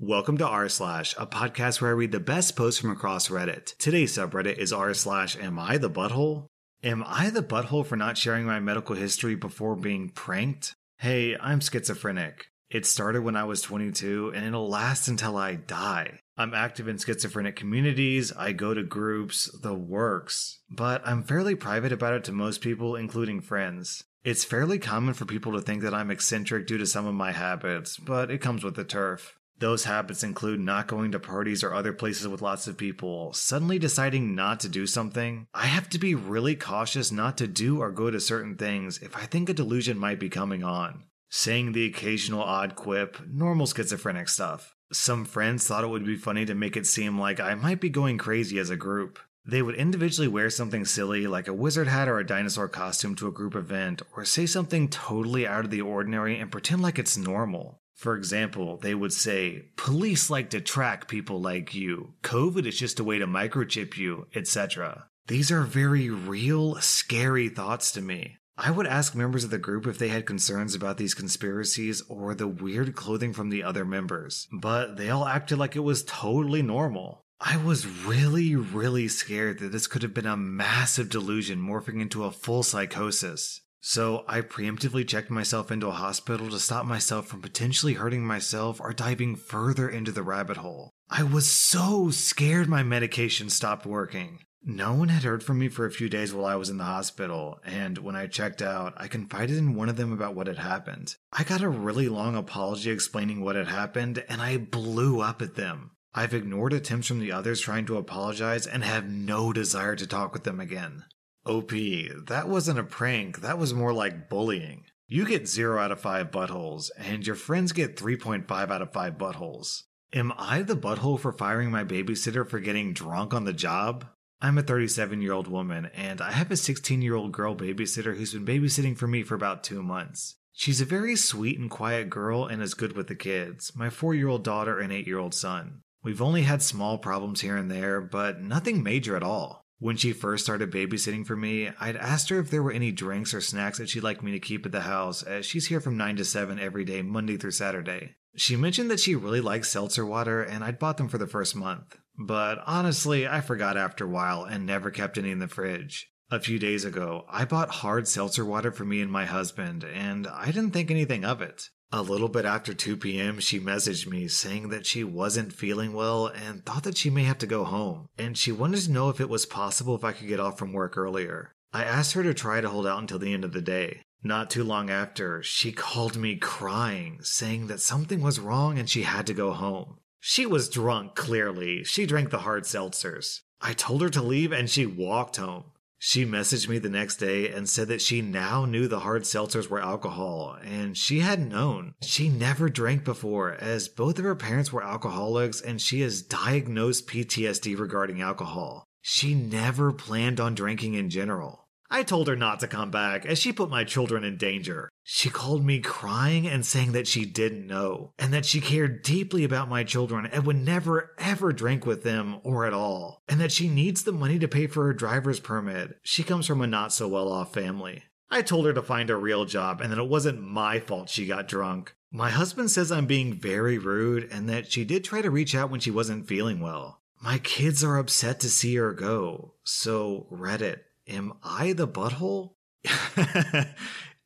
Welcome to r slash, a podcast where I read the best posts from across Reddit. Today's subreddit is r slash am I the butthole? Am I the butthole for not sharing my medical history before being pranked? Hey, I'm schizophrenic. It started when I was 22 and it'll last until I die. I'm active in schizophrenic communities, I go to groups, the works, but I'm fairly private about it to most people, including friends. It's fairly common for people to think that I'm eccentric due to some of my habits, but it comes with the turf. Those habits include not going to parties or other places with lots of people, suddenly deciding not to do something. I have to be really cautious not to do or go to certain things if I think a delusion might be coming on. Saying the occasional odd quip, normal schizophrenic stuff. Some friends thought it would be funny to make it seem like I might be going crazy as a group. They would individually wear something silly like a wizard hat or a dinosaur costume to a group event, or say something totally out of the ordinary and pretend like it's normal. For example, they would say, Police like to track people like you. COVID is just a way to microchip you, etc. These are very real, scary thoughts to me. I would ask members of the group if they had concerns about these conspiracies or the weird clothing from the other members, but they all acted like it was totally normal. I was really, really scared that this could have been a massive delusion morphing into a full psychosis. So I preemptively checked myself into a hospital to stop myself from potentially hurting myself or diving further into the rabbit hole. I was so scared my medication stopped working. No one had heard from me for a few days while I was in the hospital, and when I checked out, I confided in one of them about what had happened. I got a really long apology explaining what had happened, and I blew up at them. I've ignored attempts from the others trying to apologize and have no desire to talk with them again. OP, that wasn't a prank, that was more like bullying. You get 0 out of 5 buttholes, and your friends get 3.5 out of 5 buttholes. Am I the butthole for firing my babysitter for getting drunk on the job? I'm a 37 year old woman, and I have a 16 year old girl babysitter who's been babysitting for me for about two months. She's a very sweet and quiet girl and is good with the kids, my 4 year old daughter and 8 year old son. We've only had small problems here and there, but nothing major at all. When she first started babysitting for me, I'd asked her if there were any drinks or snacks that she'd like me to keep at the house, as she's here from 9 to 7 every day, Monday through Saturday. She mentioned that she really likes seltzer water, and I'd bought them for the first month. But honestly, I forgot after a while and never kept any in the fridge. A few days ago, I bought hard seltzer water for me and my husband, and I didn't think anything of it. A little bit after 2 p.m., she messaged me saying that she wasn't feeling well and thought that she may have to go home, and she wanted to know if it was possible if I could get off from work earlier. I asked her to try to hold out until the end of the day. Not too long after, she called me crying, saying that something was wrong and she had to go home. She was drunk, clearly. She drank the hard seltzers. I told her to leave and she walked home. She messaged me the next day and said that she now knew the hard seltzers were alcohol, and she hadn't known. She never drank before, as both of her parents were alcoholics and she has diagnosed PTSD regarding alcohol. She never planned on drinking in general. I told her not to come back, as she put my children in danger. She called me crying and saying that she didn't know, and that she cared deeply about my children and would never ever drink with them or at all, and that she needs the money to pay for her driver's permit. She comes from a not so well off family. I told her to find a real job and that it wasn't my fault she got drunk. My husband says I'm being very rude and that she did try to reach out when she wasn't feeling well. My kids are upset to see her go. So, Reddit, am I the butthole?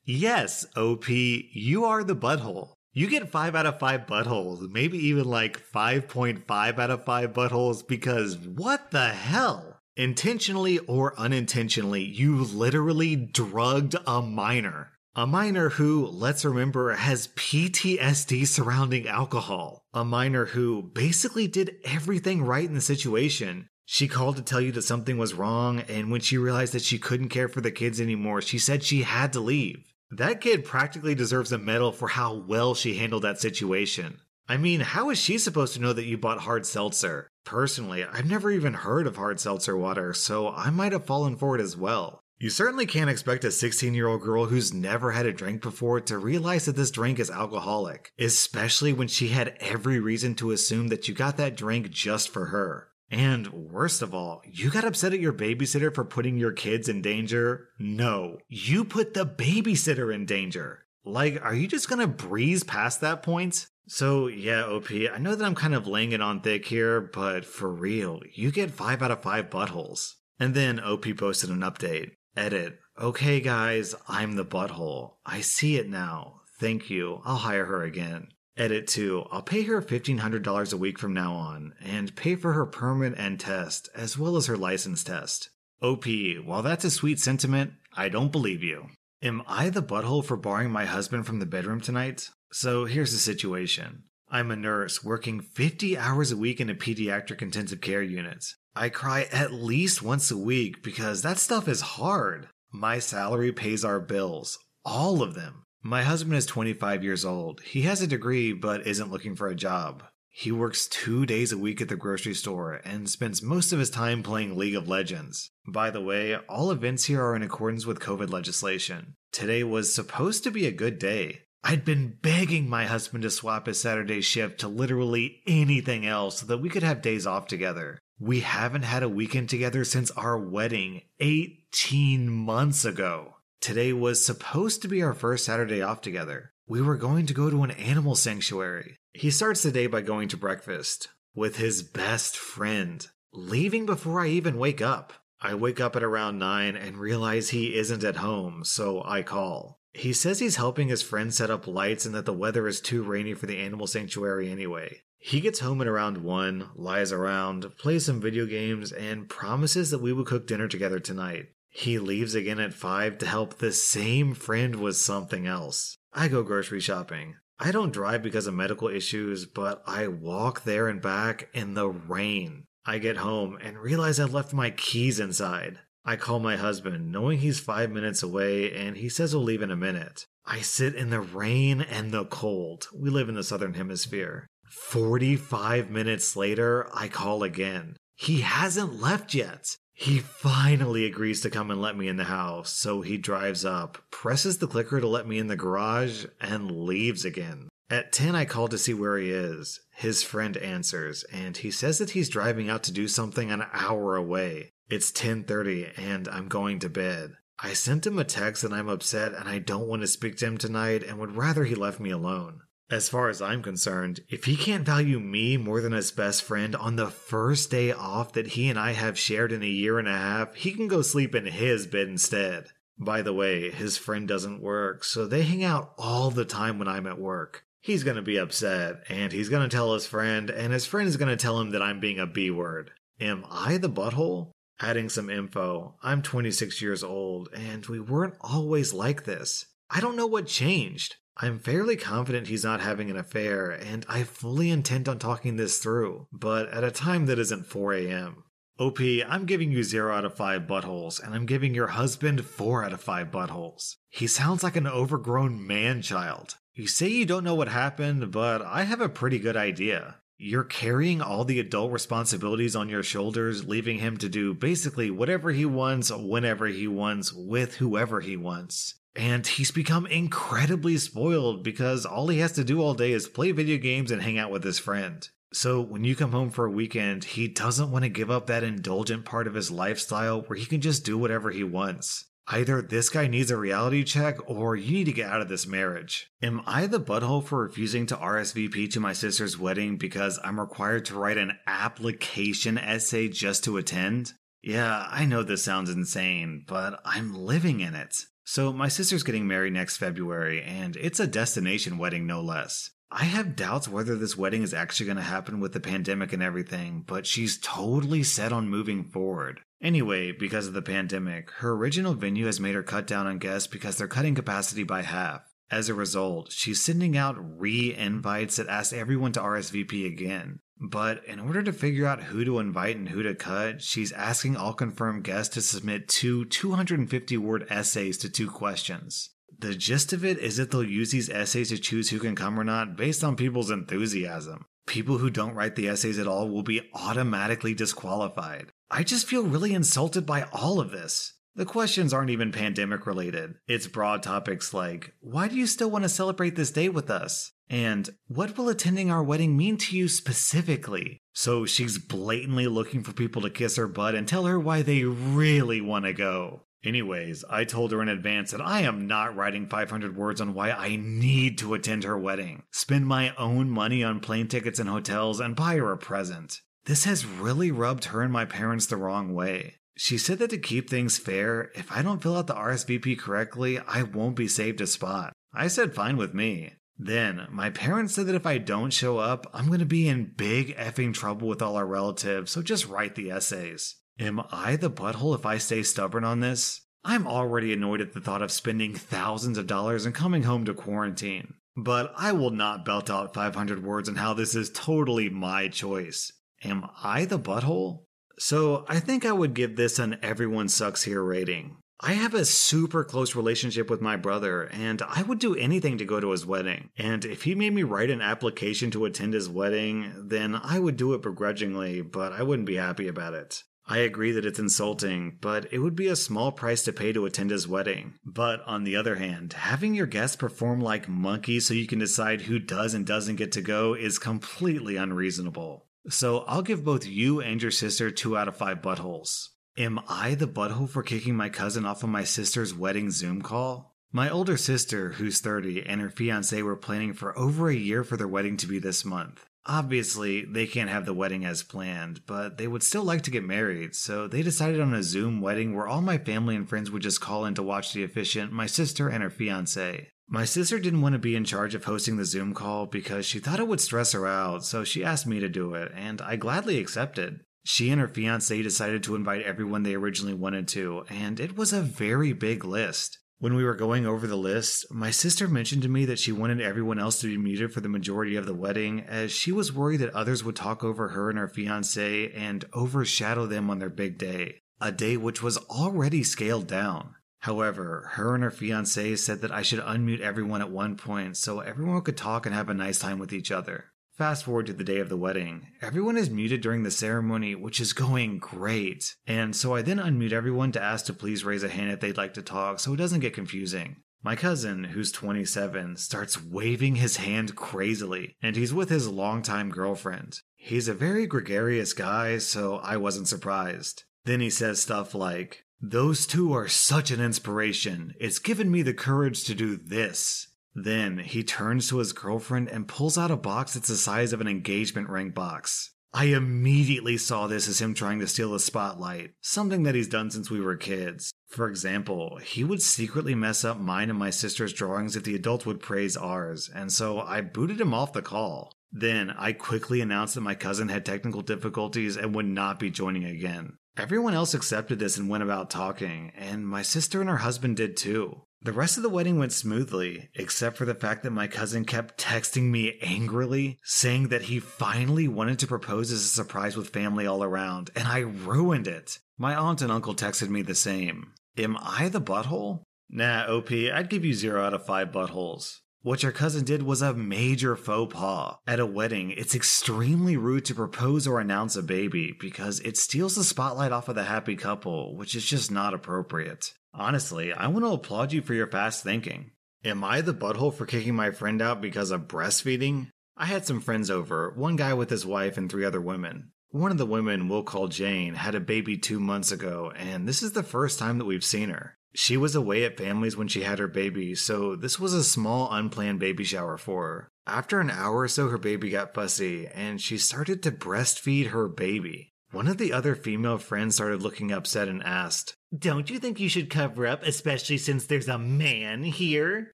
yes, OP, you are the butthole. You get 5 out of 5 buttholes, maybe even like 5.5 out of 5 buttholes because what the hell? Intentionally or unintentionally, you literally drugged a minor. A minor who, let's remember, has PTSD surrounding alcohol. A minor who basically did everything right in the situation. She called to tell you that something was wrong, and when she realized that she couldn't care for the kids anymore, she said she had to leave. That kid practically deserves a medal for how well she handled that situation. I mean, how is she supposed to know that you bought hard seltzer? Personally, I've never even heard of hard seltzer water, so I might have fallen for it as well. You certainly can't expect a 16 year old girl who's never had a drink before to realize that this drink is alcoholic, especially when she had every reason to assume that you got that drink just for her. And worst of all, you got upset at your babysitter for putting your kids in danger? No, you put the babysitter in danger. Like, are you just gonna breeze past that point? So, yeah, OP, I know that I'm kind of laying it on thick here, but for real, you get 5 out of 5 buttholes. And then OP posted an update. Edit. Okay, guys, I'm the butthole. I see it now. Thank you. I'll hire her again. Edit 2. I'll pay her $1,500 a week from now on, and pay for her permit and test, as well as her license test. OP, while that's a sweet sentiment, I don't believe you. Am I the butthole for barring my husband from the bedroom tonight? So here's the situation. I'm a nurse working 50 hours a week in a pediatric intensive care unit. I cry at least once a week because that stuff is hard. My salary pays our bills, all of them. My husband is 25 years old. He has a degree but isn't looking for a job. He works two days a week at the grocery store and spends most of his time playing League of Legends. By the way, all events here are in accordance with COVID legislation. Today was supposed to be a good day. I'd been begging my husband to swap his Saturday shift to literally anything else so that we could have days off together. We haven't had a weekend together since our wedding 18 months ago. Today was supposed to be our first Saturday off together. We were going to go to an animal sanctuary. He starts the day by going to breakfast with his best friend, leaving before I even wake up. I wake up at around 9 and realize he isn't at home, so I call. He says he's helping his friend set up lights and that the weather is too rainy for the animal sanctuary anyway. He gets home at around 1, lies around, plays some video games, and promises that we will cook dinner together tonight. He leaves again at 5 to help the same friend with something else. I go grocery shopping. I don't drive because of medical issues, but I walk there and back in the rain. I get home and realize I left my keys inside. I call my husband, knowing he's five minutes away, and he says he'll leave in a minute. I sit in the rain and the cold. We live in the southern hemisphere. 45 minutes later, I call again. He hasn't left yet. He finally agrees to come and let me in the house, so he drives up, presses the clicker to let me in the garage, and leaves again. At 10, I call to see where he is. His friend answers, and he says that he's driving out to do something an hour away. It's 10:30 and I'm going to bed. I sent him a text and I'm upset and I don't want to speak to him tonight and would rather he left me alone. As far as I'm concerned, if he can't value me more than his best friend on the first day off that he and I have shared in a year and a half, he can go sleep in his bed instead. By the way, his friend doesn't work, so they hang out all the time when I'm at work. He's gonna be upset, and he's gonna tell his friend, and his friend is gonna tell him that I'm being a B word. Am I the butthole? Adding some info, I'm 26 years old, and we weren't always like this. I don't know what changed. I'm fairly confident he's not having an affair, and I fully intend on talking this through, but at a time that isn't 4 a.m. OP, I'm giving you 0 out of 5 buttholes, and I'm giving your husband 4 out of 5 buttholes. He sounds like an overgrown man child. You say you don't know what happened, but I have a pretty good idea. You're carrying all the adult responsibilities on your shoulders, leaving him to do basically whatever he wants, whenever he wants, with whoever he wants. And he's become incredibly spoiled because all he has to do all day is play video games and hang out with his friend. So when you come home for a weekend, he doesn't want to give up that indulgent part of his lifestyle where he can just do whatever he wants. Either this guy needs a reality check or you need to get out of this marriage. Am I the butthole for refusing to RSVP to my sister's wedding because I'm required to write an application essay just to attend? Yeah, I know this sounds insane, but I'm living in it. So, my sister's getting married next February, and it's a destination wedding, no less. I have doubts whether this wedding is actually going to happen with the pandemic and everything, but she's totally set on moving forward. Anyway, because of the pandemic, her original venue has made her cut down on guests because they're cutting capacity by half. As a result, she's sending out re invites that ask everyone to RSVP again. But in order to figure out who to invite and who to cut, she's asking all confirmed guests to submit two 250 word essays to two questions. The gist of it is that they'll use these essays to choose who can come or not based on people's enthusiasm. People who don't write the essays at all will be automatically disqualified. I just feel really insulted by all of this. The questions aren't even pandemic related. It's broad topics like, why do you still want to celebrate this day with us? And what will attending our wedding mean to you specifically? So she's blatantly looking for people to kiss her butt and tell her why they really want to go. Anyways, I told her in advance that I am not writing 500 words on why I need to attend her wedding, spend my own money on plane tickets and hotels, and buy her a present. This has really rubbed her and my parents the wrong way. She said that to keep things fair, if I don't fill out the RSVP correctly, I won't be saved a spot. I said fine with me. Then, my parents said that if I don't show up, I'm going to be in big effing trouble with all our relatives, so just write the essays. Am I the butthole if I stay stubborn on this? I'm already annoyed at the thought of spending thousands of dollars and coming home to quarantine. But I will not belt out 500 words on how this is totally my choice. Am I the butthole? So I think I would give this an everyone sucks here rating. I have a super close relationship with my brother, and I would do anything to go to his wedding. And if he made me write an application to attend his wedding, then I would do it begrudgingly, but I wouldn't be happy about it. I agree that it's insulting, but it would be a small price to pay to attend his wedding. But on the other hand, having your guests perform like monkeys so you can decide who does and doesn't get to go is completely unreasonable. So I'll give both you and your sister 2 out of 5 buttholes. Am I the butthole for kicking my cousin off of my sister's wedding Zoom call? My older sister, who's 30, and her fiance were planning for over a year for their wedding to be this month. Obviously, they can't have the wedding as planned, but they would still like to get married, so they decided on a Zoom wedding where all my family and friends would just call in to watch the officiant, my sister and her fiance. My sister didn't want to be in charge of hosting the Zoom call because she thought it would stress her out, so she asked me to do it, and I gladly accepted. She and her fiance decided to invite everyone they originally wanted to, and it was a very big list. When we were going over the list, my sister mentioned to me that she wanted everyone else to be muted for the majority of the wedding, as she was worried that others would talk over her and her fiance and overshadow them on their big day, a day which was already scaled down. However, her and her fiance said that I should unmute everyone at one point so everyone could talk and have a nice time with each other. Fast forward to the day of the wedding. Everyone is muted during the ceremony, which is going great. And so I then unmute everyone to ask to please raise a hand if they'd like to talk so it doesn't get confusing. My cousin, who's 27, starts waving his hand crazily, and he's with his longtime girlfriend. He's a very gregarious guy, so I wasn't surprised. Then he says stuff like, Those two are such an inspiration. It's given me the courage to do this. Then he turns to his girlfriend and pulls out a box that's the size of an engagement ring box. I immediately saw this as him trying to steal the spotlight, something that he's done since we were kids. For example, he would secretly mess up mine and my sister's drawings if the adults would praise ours, and so I booted him off the call. Then I quickly announced that my cousin had technical difficulties and would not be joining again. Everyone else accepted this and went about talking, and my sister and her husband did too. The rest of the wedding went smoothly, except for the fact that my cousin kept texting me angrily, saying that he finally wanted to propose as a surprise with family all around, and I ruined it. My aunt and uncle texted me the same. Am I the butthole? Nah, OP, I'd give you 0 out of 5 buttholes. What your cousin did was a major faux pas. At a wedding, it's extremely rude to propose or announce a baby because it steals the spotlight off of the happy couple, which is just not appropriate. Honestly, I want to applaud you for your fast thinking. Am I the butthole for kicking my friend out because of breastfeeding? I had some friends over, one guy with his wife and three other women. One of the women we'll call Jane had a baby two months ago, and this is the first time that we've seen her. She was away at families when she had her baby, so this was a small unplanned baby shower for her. After an hour or so, her baby got fussy, and she started to breastfeed her baby. One of the other female friends started looking upset and asked, Don't you think you should cover up, especially since there's a man here?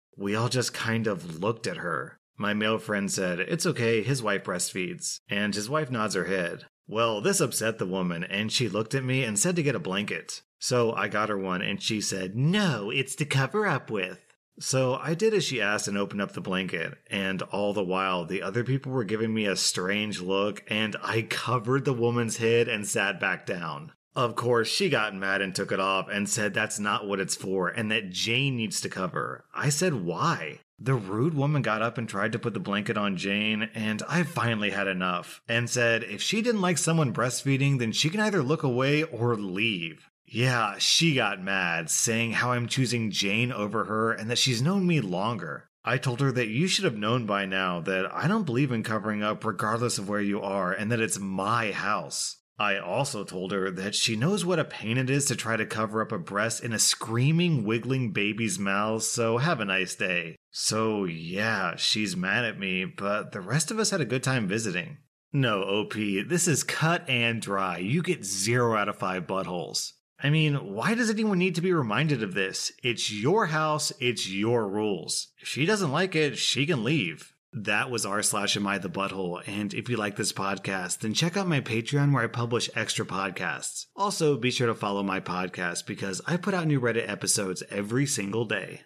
We all just kind of looked at her. My male friend said, It's okay, his wife breastfeeds. And his wife nods her head. Well, this upset the woman, and she looked at me and said to get a blanket. So I got her one, and she said, No, it's to cover up with. So I did as she asked and opened up the blanket, and all the while the other people were giving me a strange look, and I covered the woman's head and sat back down. Of course, she got mad and took it off and said that's not what it's for and that Jane needs to cover. I said, why? The rude woman got up and tried to put the blanket on Jane, and I finally had enough and said if she didn't like someone breastfeeding, then she can either look away or leave. Yeah, she got mad, saying how I'm choosing Jane over her and that she's known me longer. I told her that you should have known by now that I don't believe in covering up regardless of where you are and that it's my house. I also told her that she knows what a pain it is to try to cover up a breast in a screaming, wiggling baby's mouth, so have a nice day. So, yeah, she's mad at me, but the rest of us had a good time visiting. No, OP, this is cut and dry. You get zero out of five buttholes. I mean, why does anyone need to be reminded of this? It's your house, it's your rules. If she doesn't like it, she can leave. That was r slash am I the butthole. And if you like this podcast, then check out my Patreon where I publish extra podcasts. Also, be sure to follow my podcast because I put out new Reddit episodes every single day.